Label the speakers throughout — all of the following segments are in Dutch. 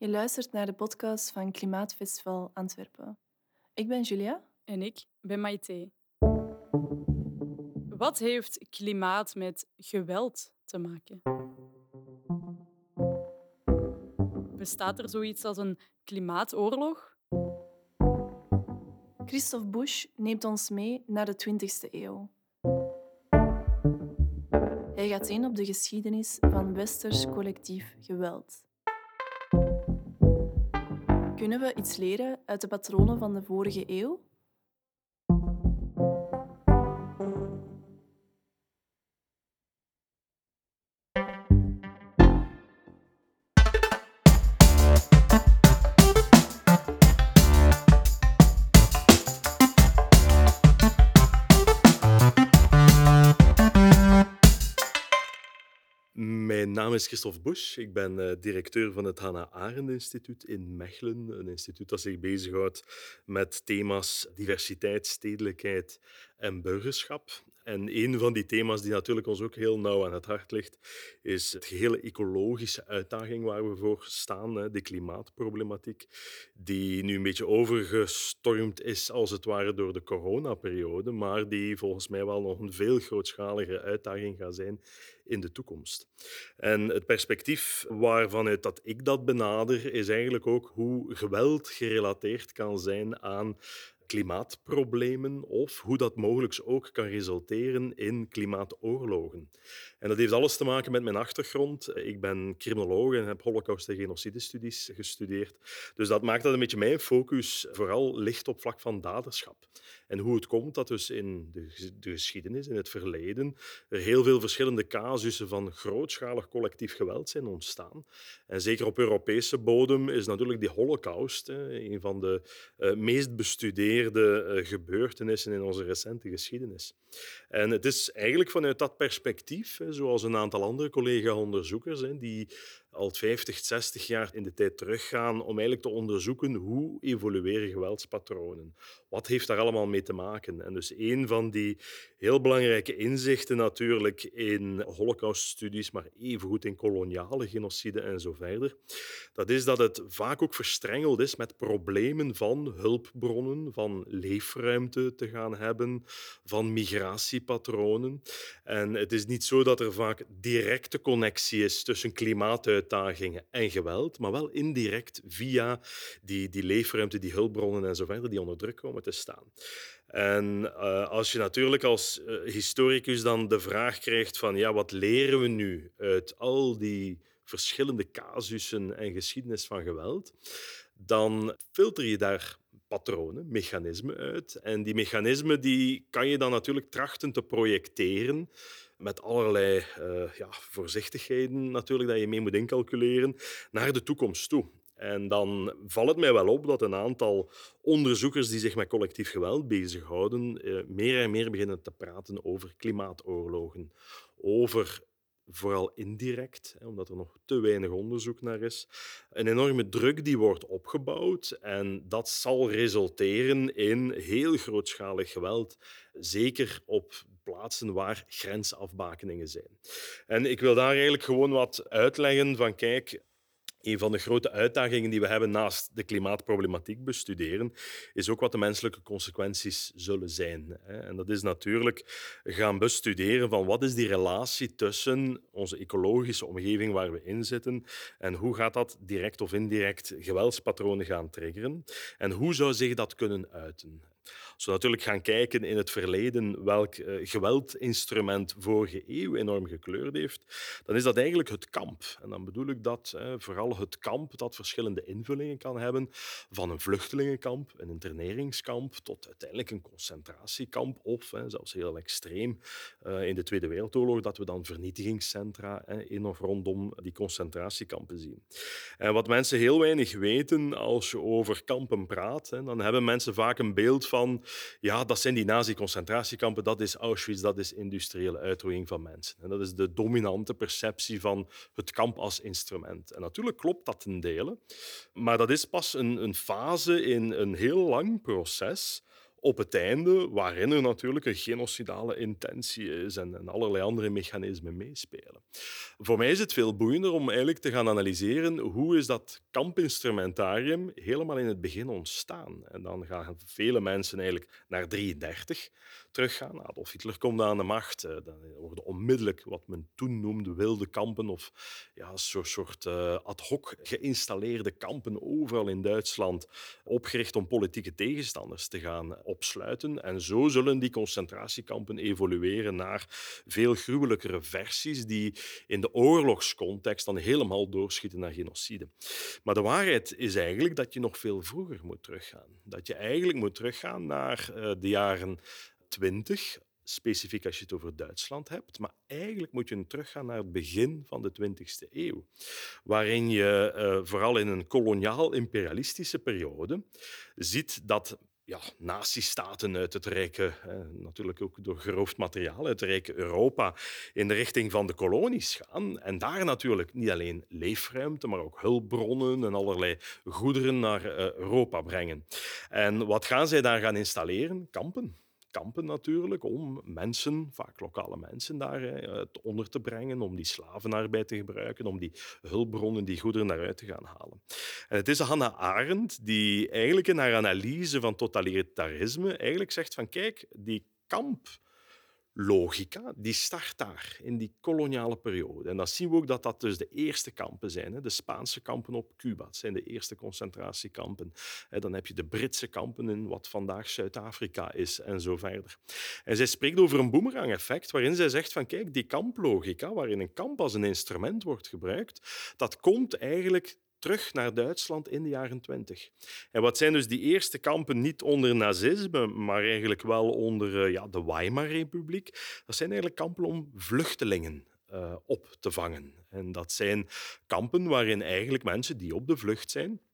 Speaker 1: Je luistert naar de podcast van Klimaatfestival Antwerpen. Ik ben Julia.
Speaker 2: En ik ben Maite. Wat heeft klimaat met geweld te maken? Bestaat er zoiets als een klimaatoorlog?
Speaker 1: Christophe Busch neemt ons mee naar de 20e eeuw. Hij gaat in op de geschiedenis van westers collectief geweld. Kunnen we iets leren uit de patronen van de vorige eeuw?
Speaker 3: Naam is Christophe Busch. Ik ben uh, directeur van het Hannah Arendt Instituut in Mechelen. Een instituut dat zich bezighoudt met thema's diversiteit, stedelijkheid en burgerschap. En een van die thema's die natuurlijk ons ook heel nauw aan het hart ligt, is het gehele ecologische uitdaging waar we voor staan, de klimaatproblematiek, die nu een beetje overgestormd is, als het ware, door de coronaperiode, maar die volgens mij wel nog een veel grootschalige uitdaging gaat zijn in de toekomst. En het perspectief waarvanuit dat ik dat benader, is eigenlijk ook hoe geweld gerelateerd kan zijn aan klimaatproblemen of hoe dat mogelijk ook kan resulteren in klimaatoorlogen. En dat heeft alles te maken met mijn achtergrond. Ik ben criminoloog en heb holocaust- en genocidestudies gestudeerd. Dus dat maakt dat een beetje mijn focus vooral ligt op vlak van daderschap. En hoe het komt dat dus in de, de geschiedenis, in het verleden, er heel veel verschillende casussen van grootschalig collectief geweld zijn ontstaan. En zeker op Europese bodem is natuurlijk die holocaust een van de uh, meest bestudeerde uh, gebeurtenissen in onze recente geschiedenis. En het is eigenlijk vanuit dat perspectief, zoals een aantal andere collega-onderzoekers, die al 50, 60 jaar in de tijd teruggaan om eigenlijk te onderzoeken hoe evolueren geweldspatronen. Wat heeft daar allemaal mee te maken? En dus een van die heel belangrijke inzichten natuurlijk in holocauststudies, maar evengoed in koloniale genocide en zo verder, dat is dat het vaak ook verstrengeld is met problemen van hulpbronnen, van leefruimte te gaan hebben, van migratiepatronen. En het is niet zo dat er vaak directe connectie is tussen klimaatuitdagingen en geweld, maar wel indirect via die, die leefruimte, die hulpbronnen en die onder druk komen te staan. En uh, als je natuurlijk als uh, historicus dan de vraag krijgt van ja, wat leren we nu uit al die verschillende casussen en geschiedenis van geweld, dan filter je daar patronen, mechanismen uit. En die mechanismen die kan je dan natuurlijk trachten te projecteren met allerlei uh, ja, voorzichtigheden natuurlijk dat je mee moet incalculeren naar de toekomst toe. En dan valt het mij wel op dat een aantal onderzoekers die zich met collectief geweld bezighouden, eh, meer en meer beginnen te praten over klimaatoorlogen, over vooral indirect, omdat er nog te weinig onderzoek naar is. Een enorme druk die wordt opgebouwd en dat zal resulteren in heel grootschalig geweld, zeker op plaatsen waar grensafbakeningen zijn. En ik wil daar eigenlijk gewoon wat uitleggen van kijk, een van de grote uitdagingen die we hebben naast de klimaatproblematiek bestuderen, is ook wat de menselijke consequenties zullen zijn. En dat is natuurlijk gaan bestuderen van wat is die relatie tussen onze ecologische omgeving waar we in zitten en hoe gaat dat direct of indirect geweldspatronen gaan triggeren en hoe zou zich dat kunnen uiten. Als we natuurlijk gaan kijken in het verleden welk uh, geweldinstrument vorige eeuw enorm gekleurd heeft, dan is dat eigenlijk het kamp. En dan bedoel ik dat vooral het kamp dat verschillende invullingen kan hebben, van een vluchtelingenkamp, een interneringskamp, tot uiteindelijk een concentratiekamp of zelfs heel extreem in de Tweede Wereldoorlog dat we dan vernietigingscentra in of rondom die concentratiekampen zien. En wat mensen heel weinig weten als je over kampen praat, dan hebben mensen vaak een beeld van ja, dat zijn die nazi-concentratiekampen, dat is Auschwitz, dat is industriële uitroeiing van mensen. En dat is de dominante perceptie van het kamp als instrument. En natuurlijk klopt dat ten dele, maar dat is pas een, een fase in een heel lang proces op het einde, waarin er natuurlijk een genocidale intentie is en, allerlei andere mechanismen meespelen. Voor mij is het veel boeiender om eigenlijk te gaan analyseren hoe is dat kampinstrumentarium helemaal in het begin ontstaan. En dan gaan vele mensen eigenlijk naar 33 teruggaan. Adolf Hitler komt aan de macht. Eh, dan worden onmiddellijk wat men toen noemde wilde kampen of ja, een soort uh, ad hoc geïnstalleerde kampen overal in Duitsland opgericht om politieke tegenstanders te gaan opsluiten. En zo zullen die concentratiekampen evolueren naar veel gruwelijkere versies die in de oorlogscontext dan helemaal doorschieten naar genocide. Maar de waarheid is eigenlijk dat je nog veel vroeger moet teruggaan. Dat je eigenlijk moet teruggaan naar uh, de jaren 20, specifiek als je het over Duitsland hebt. Maar eigenlijk moet je teruggaan naar het begin van de 20e eeuw, waarin je uh, vooral in een koloniaal-imperialistische periode ziet dat ja, nazistaten uit het rijke, natuurlijk ook door geroofd materiaal, uit het rijke Europa in de richting van de kolonies gaan. En daar natuurlijk niet alleen leefruimte, maar ook hulpbronnen en allerlei goederen naar uh, Europa brengen. En wat gaan zij daar gaan installeren? Kampen kampen natuurlijk, om mensen, vaak lokale mensen, daar eh, onder te brengen, om die slavenarbeid te gebruiken, om die hulpbronnen, die goederen daaruit te gaan halen. En het is Hannah Arendt die eigenlijk in haar analyse van totalitarisme eigenlijk zegt van kijk, die kamp logica, die start daar, in die koloniale periode. En dan zien we ook dat dat dus de eerste kampen zijn. De Spaanse kampen op Cuba, dat zijn de eerste concentratiekampen. Dan heb je de Britse kampen in wat vandaag Zuid-Afrika is en zo verder. En zij spreekt over een boemerang-effect, waarin zij zegt van kijk, die kamplogica, waarin een kamp als een instrument wordt gebruikt, dat komt eigenlijk terug naar Duitsland in de jaren twintig. En wat zijn dus die eerste kampen niet onder nazisme, maar eigenlijk wel onder uh, ja, de Weimar-republiek? Dat zijn eigenlijk kampen om vluchtelingen uh, op te vangen. En dat zijn kampen waarin eigenlijk mensen die op de vlucht zijn, eh,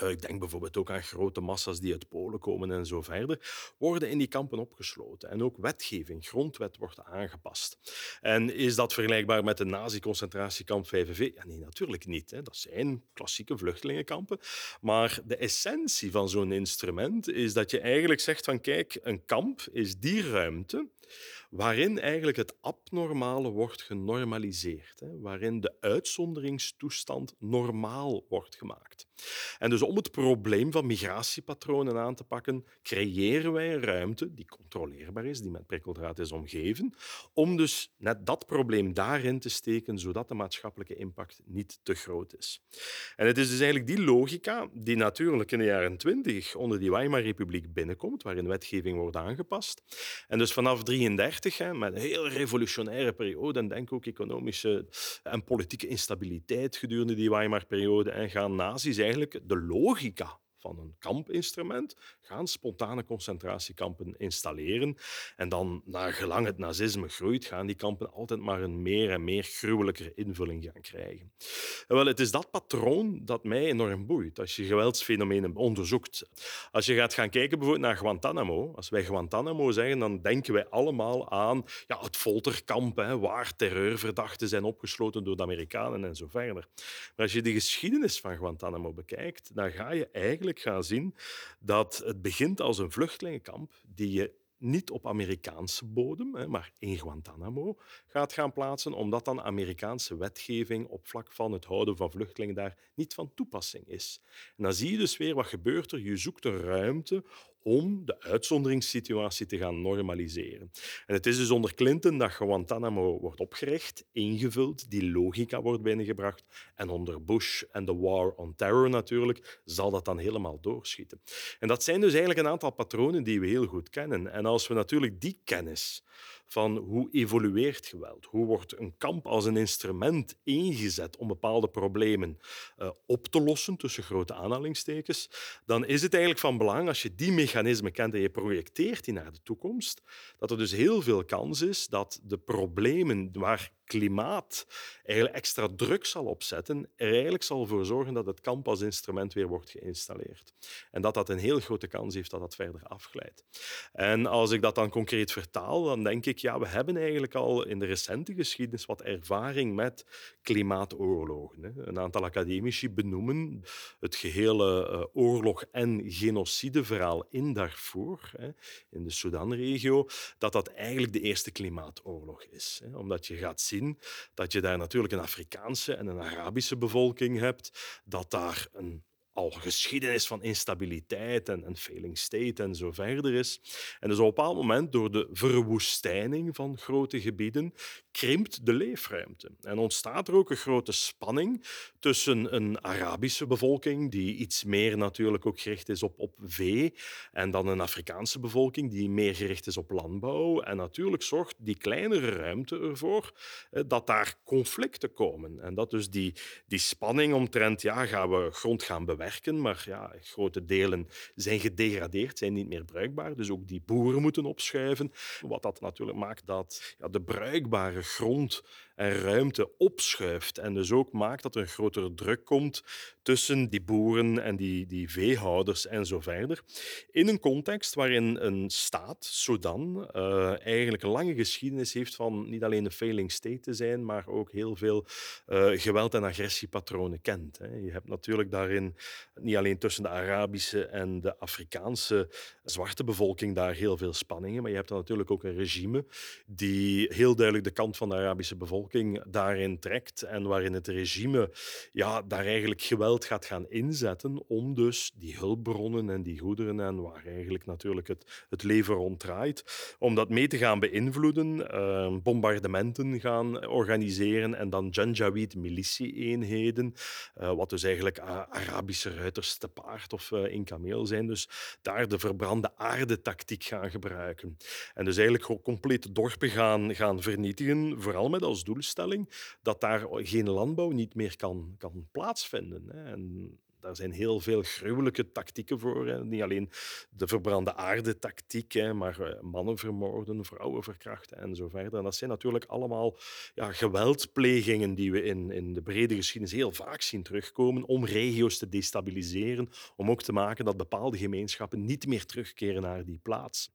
Speaker 3: ik denk bijvoorbeeld ook aan grote massa's die uit Polen komen en zo verder, worden in die kampen opgesloten. En ook wetgeving, grondwet, wordt aangepast. En is dat vergelijkbaar met de nazi-concentratiekamp VVV? Ja, nee, natuurlijk niet. Hè. Dat zijn klassieke vluchtelingenkampen. Maar de essentie van zo'n instrument is dat je eigenlijk zegt van kijk, een kamp is die ruimte waarin eigenlijk het abnormale wordt genormaliseerd, hè, waarin de uitzonderingstoestand normaal wordt gemaakt. En dus om het probleem van migratiepatronen aan te pakken, creëren wij een ruimte die controleerbaar is, die met prikkeldraad is omgeven, om dus net dat probleem daarin te steken, zodat de maatschappelijke impact niet te groot is. En het is dus eigenlijk die logica die natuurlijk in de jaren twintig onder die Weimar-republiek binnenkomt, waarin wetgeving wordt aangepast. En dus vanaf 1933, met een heel revolutionaire periode, en denk ook economische en politieke instabiliteit gedurende die Weimar-periode, en gaan nazi's eigenlijk de logica van een kampinstrument gaan spontane concentratiekampen installeren. En dan, naar gelang het nazisme groeit, gaan die kampen altijd maar een meer en meer gruwelijke invulling gaan krijgen. En wel, het is dat patroon dat mij enorm boeit als je geweldsfenomenen onderzoekt. Als je gaat gaan kijken bijvoorbeeld naar Guantanamo, als wij Guantanamo zeggen, dan denken wij allemaal aan ja, het folterkamp, hè, waar terreurverdachten zijn opgesloten door de Amerikanen en zo verder. Maar als je de geschiedenis van Guantanamo bekijkt, dan ga je eigenlijk gaan zien dat het begint als een vluchtelingenkamp die je niet op Amerikaanse bodem, maar in Guantanamo gaat gaan plaatsen, omdat dan Amerikaanse wetgeving op vlak van het houden van vluchtelingen daar niet van toepassing is. En dan zie je dus weer wat gebeurt er. Je zoekt een ruimte om de uitzonderingssituatie te gaan normaliseren. En het is dus onder Clinton dat Guantanamo wordt opgericht, ingevuld, die logica wordt binnengebracht. En onder Bush en de War on Terror natuurlijk zal dat dan helemaal doorschieten. En dat zijn dus eigenlijk een aantal patronen die we heel goed kennen. En als we natuurlijk die kennis van hoe evolueert geweld, hoe wordt een kamp als een instrument ingezet om bepaalde problemen uh, op te lossen, tussen grote aanhalingstekens, dan is het eigenlijk van belang, als je die mechanismen kent en je projecteert die naar de toekomst, dat er dus heel veel kans is dat de problemen waar klimaat eigenlijk extra druk zal opzetten, er eigenlijk zal voor zorgen dat het kamp als instrument weer wordt geïnstalleerd. En dat dat een heel grote kans heeft dat dat verder afglijdt. En als ik dat dan concreet vertaal, dan denk ik, ja, we hebben eigenlijk al in de recente geschiedenis wat ervaring met klimaatoorlogen. Een aantal academici benoemen het gehele uh, oorlog- en genocideverhaal in Darfur, in de Sudan-regio, dat dat eigenlijk de eerste klimaatoorlog is. Omdat je gaat dat je daar natuurlijk een Afrikaanse en een Arabische bevolking hebt, dat daar een al geschiedenis van instabiliteit en, en failing state en zo verder is. En dus op een bepaald moment, door de verwoestijning van grote gebieden, krimpt de leefruimte. En ontstaat er ook een grote spanning tussen een Arabische bevolking, die iets meer natuurlijk ook gericht is op, op vee, en dan een Afrikaanse bevolking, die meer gericht is op landbouw. En natuurlijk zorgt die kleinere ruimte ervoor eh, dat daar conflicten komen. En dat dus die, die spanning omtrent, ja, gaan we grond gaan bewerken werken, maar ja, grote delen zijn gedegradeerd, zijn niet meer bruikbaar. Dus ook die boeren moeten opschuiven. Wat dat natuurlijk maakt dat ja, de bruikbare grond en ruimte opschuift. En dus ook maakt dat er een grotere druk komt tussen die boeren en die, die veehouders en zo verder. In een context waarin een staat, Sudan, uh, eigenlijk een lange geschiedenis heeft van niet alleen een failing state te zijn, maar ook heel veel uh, geweld- en agressiepatronen kent. Hè. Je hebt natuurlijk daarin niet alleen tussen de Arabische en de Afrikaanse zwarte bevolking daar heel veel spanningen, maar je hebt dan natuurlijk ook een regime die heel duidelijk de kant van de Arabische bevolking daarin trekt en waarin het regime ja, daar eigenlijk geweld gaat gaan inzetten om dus die hulpbronnen en die goederen en waar eigenlijk natuurlijk het, het leven rond draait, om dat mee te gaan beïnvloeden, uh, bombardementen gaan organiseren en dan Janjaweed militie-eenheden, uh, wat dus eigenlijk Arabische ruiters te paard of uh, in kameel zijn, dus daar de verbrande aarde-tactiek gaan gebruiken. En dus eigenlijk complete dorpen gaan, gaan vernietigen, vooral met als doel dat daar geen landbouw niet meer kan, kan plaatsvinden. En daar zijn heel veel gruwelijke tactieken voor. Hè. Niet alleen de verbrande aarde-tactiek, maar eh, mannen vermoorden, vrouwen verkrachten en zo verder. En dat zijn natuurlijk allemaal ja, geweldplegingen die we in, in de brede geschiedenis heel vaak zien terugkomen om regio's te destabiliseren, om ook te maken dat bepaalde gemeenschappen niet meer terugkeren naar die plaats.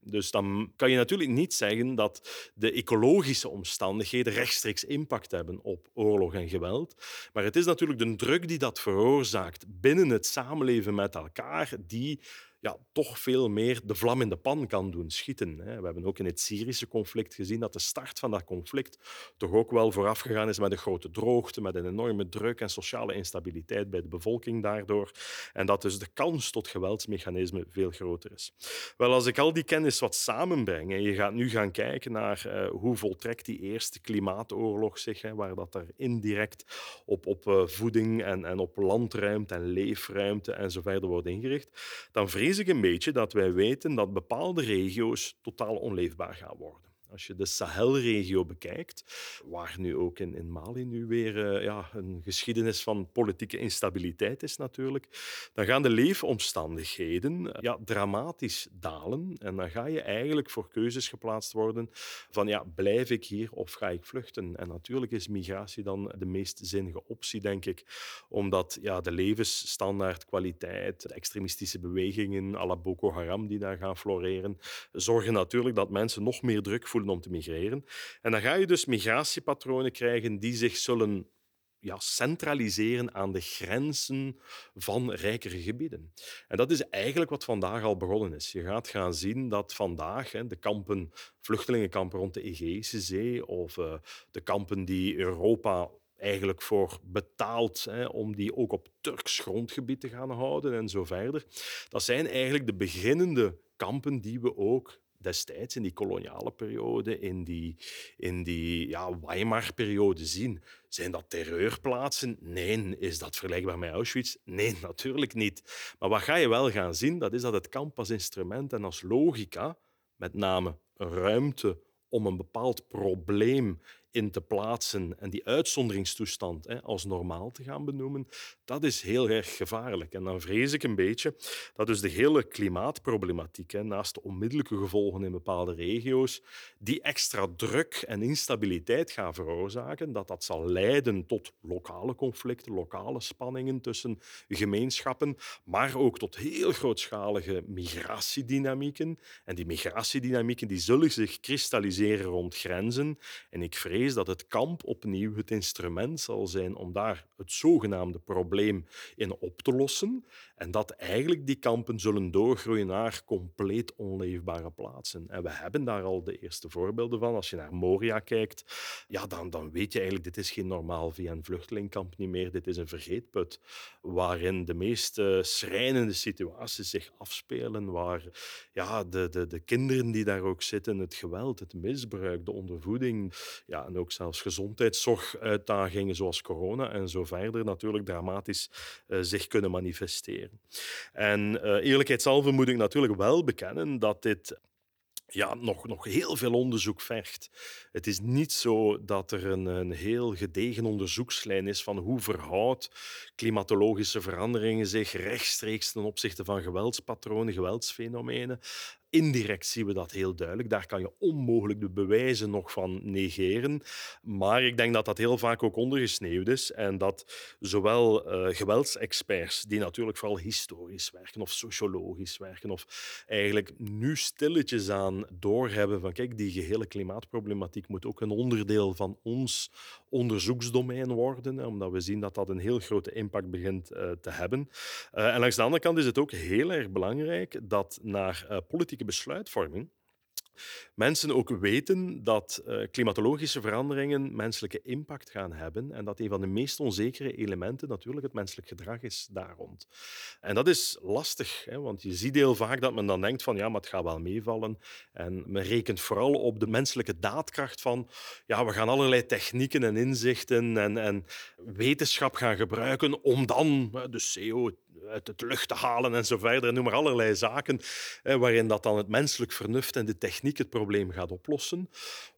Speaker 3: Dus dan kan je natuurlijk niet zeggen dat de ecologische omstandigheden rechtstreeks impact hebben op oorlog en geweld. Maar het is natuurlijk de druk die dat veroorzaakt binnen het samenleven met elkaar, die ja, toch veel meer de vlam in de pan kan doen schieten. We hebben ook in het Syrische conflict gezien dat de start van dat conflict toch ook wel voorafgegaan is met een grote droogte, met een enorme druk en sociale instabiliteit bij de bevolking daardoor. En dat dus de kans tot geweldsmechanismen veel groter is. Wel, als ik al die kennis wat samenbreng en je gaat nu gaan kijken naar uh, hoe voltrekt die eerste klimaatoorlog zich, waar dat er indirect op, op uh, voeding en, en op landruimte en leefruimte en zo verder wordt ingericht, dan ik een beetje dat wij weten dat bepaalde regio's totaal onleefbaar gaan worden. Als je de Sahelregio bekijkt, waar nu ook in, Mali nu weer uh, ja, een geschiedenis van politieke instabiliteit is natuurlijk, dan gaan de leefomstandigheden ja, dramatisch dalen. En dan ga je eigenlijk voor keuzes geplaatst worden van ja, blijf ik hier of ga ik vluchten? En natuurlijk is migratie dan de meest zinnige optie, denk ik, omdat ja, de levensstandaard, kwaliteit, de extremistische bewegingen à Boko Haram die daar gaan floreren, zorgen natuurlijk dat mensen nog meer druk voelen om te migreren. En dan ga je dus migratiepatronen krijgen die zich zullen ja, centraliseren aan de grenzen van rijkere gebieden. En dat is eigenlijk wat vandaag al begonnen is. Je gaat gaan zien dat vandaag hè, de kampen, vluchtelingenkampen rond de Egeïsche Zee of uh, de kampen die Europa eigenlijk voor betaalt hè, om die ook op Turks grondgebied te gaan houden en zo verder. Dat zijn eigenlijk de beginnende kampen die we ook destijds in die koloniale periode, in die, in die ja, Weimar-periode zien. Zijn dat terreurplaatsen? Nee. Is dat vergelijkbaar met Auschwitz? Nee, natuurlijk niet. Maar wat ga je wel gaan zien, dat is dat het kamp als instrument en als logica, met name ruimte om een bepaald probleem in te plaatsen en die uitzonderingstoestand hè, als normaal te gaan benoemen, dat is heel erg gevaarlijk. En dan vrees ik een beetje dat dus de hele klimaatproblematiek, naast de onmiddellijke gevolgen in bepaalde regio's, die extra druk en instabiliteit gaan veroorzaken, dat dat zal leiden tot lokale conflicten, lokale spanningen tussen gemeenschappen, maar ook tot heel grootschalige migratiedynamieken. En die migratiedynamieken die zullen zich kristalliseren rond grenzen. En ik vrees dat het kamp opnieuw het instrument zal zijn om daar het zogenaamde probleem in op te lossen. En dat eigenlijk die kampen zullen doorgroeien naar compleet onleefbare plaatsen. En we hebben daar al de eerste voorbeelden van. Als je naar Moria kijkt, ja, dan, dan weet je eigenlijk, dit is geen normaal VN-vluchtelingkamp niet meer. Dit is een vergeetput waarin de meest schrijnende situaties zich afspelen, waar ja, de, de, de kinderen die daar ook zitten, het geweld, het misbruik, de ondervoeding ja, en ook zelfs gezondheidszorguitdagingen zoals corona en zo verder natuurlijk dramatisch uh, zich kunnen manifesteren. En uh, eerlijkheidshalve moet ik natuurlijk wel bekennen dat dit ja, nog, nog heel veel onderzoek vergt. Het is niet zo dat er een, een heel gedegen onderzoekslijn is van hoe verhoudt klimatologische veranderingen zich rechtstreeks ten opzichte van geweldspatronen, geweldsfenomenen. Indirect zien we dat heel duidelijk. Daar kan je onmogelijk de bewijzen nog van negeren. Maar ik denk dat dat heel vaak ook ondergesneeuwd is. En dat zowel uh, geweldsexperts, die natuurlijk vooral historisch werken of sociologisch werken, of eigenlijk nu stilletjes aan doorhebben van kijk, die gehele klimaatproblematiek moet ook een onderdeel van ons onderzoeksdomein worden, omdat we zien dat dat een heel grote impact begint uh, te hebben. Uh, en langs de andere kant is het ook heel erg belangrijk dat naar uh, besluitvorming mensen ook weten dat uh, klimatologische veranderingen menselijke impact gaan hebben en dat een van de meest onzekere elementen natuurlijk het menselijk gedrag is daar rond. En dat is lastig, hè, want je ziet heel vaak dat men dan denkt van ja, maar het gaat wel meevallen. En men rekent vooral op de menselijke daadkracht van ja, we gaan allerlei technieken en inzichten en, en wetenschap gaan gebruiken om dan de CO uit de lucht te halen en zo verder. Noem maar allerlei zaken waarin dat dan het menselijk vernuft en de techniek het probleem gaat oplossen.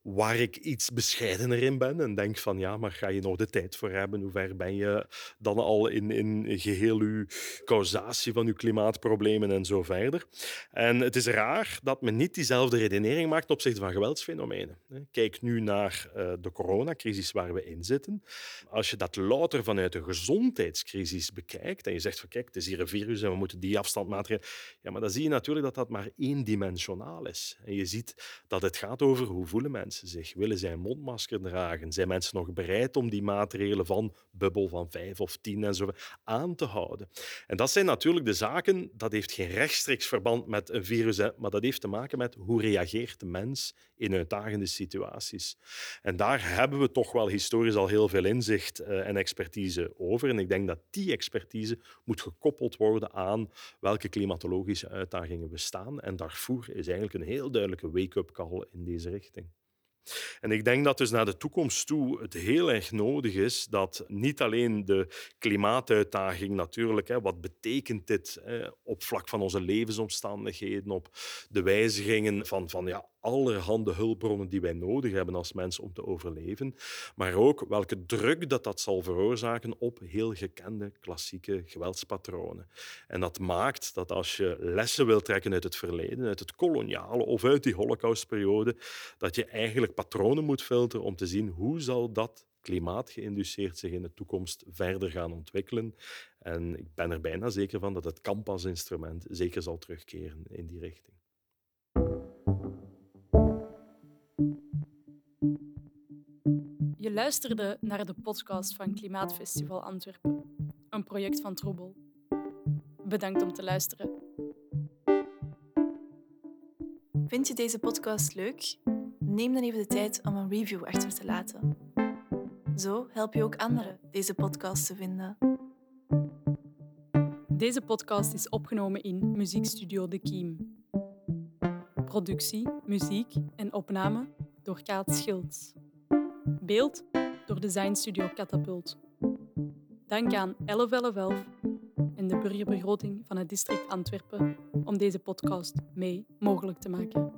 Speaker 3: Waar ik iets bescheidener in ben en denk van ja, maar ga je nog de tijd voor hebben? Hoe ver ben je dan al in, in geheel uw causatie van uw klimaatproblemen en zo verder? En het is raar dat men niet diezelfde redenering maakt ten opzichte van geweldsfenomenen. Kijk nu naar uh, de coronacrisis waar we in zitten. Als je dat louter vanuit een gezondheidscrisis bekijkt en je zegt van kijk, het is hier een virus en we moeten die afstandmaatregelen. Ja, maar dan zie je natuurlijk dat dat maar eendimensionaal is. En je ziet dat het gaat over hoe voelen mensen zich. Willen zij een mondmasker dragen? Zijn mensen nog bereid om die maatregelen van bubbel van vijf of tien en zo aan te houden? En dat zijn natuurlijk de zaken, dat heeft geen rechtstreeks verband met een virus, maar dat heeft te maken met hoe reageert de mens in uitdagende situaties. En daar hebben we toch wel historisch al heel veel inzicht uh, en expertise over. En ik denk dat die expertise moet gekoppeld worden aan welke klimatologische uitdagingen bestaan. En Darfur is eigenlijk een heel duidelijke wake-up call in deze richting. En ik denk dat dus naar de toekomst toe het heel erg nodig is dat niet alleen de klimaatuitdaging natuurlijk, hè, wat betekent dit hè, op vlak van onze levensomstandigheden, op de wijzigingen van, van ja, allerhande hulpbronnen die wij nodig hebben als mens om te overleven, maar ook welke druk dat, dat zal veroorzaken op heel gekende klassieke geweldspatronen. En dat maakt dat als je lessen wilt trekken uit het verleden, uit het koloniale of uit die holocaustperiode, dat je eigenlijk patronen moet filteren om te zien hoe zal dat klimaat geïnduceerd zich in de toekomst verder gaan ontwikkelen. En ik ben er bijna zeker van dat het instrument zeker zal terugkeren in die richting.
Speaker 2: Je luisterde naar de podcast van Klimaatfestival Antwerpen, een project van Troebel. Bedankt om te luisteren.
Speaker 1: Vind je deze podcast leuk? Neem dan even de tijd om een review achter te laten. Zo help je ook anderen deze podcast te vinden.
Speaker 2: Deze podcast is opgenomen in Muziekstudio De Kiem. Productie, muziek en opname door Kaat Schilds. Beeld door Design Studio Catapult. Dank aan 1111 en de burgerbegroting van het district Antwerpen om deze podcast mee mogelijk te maken.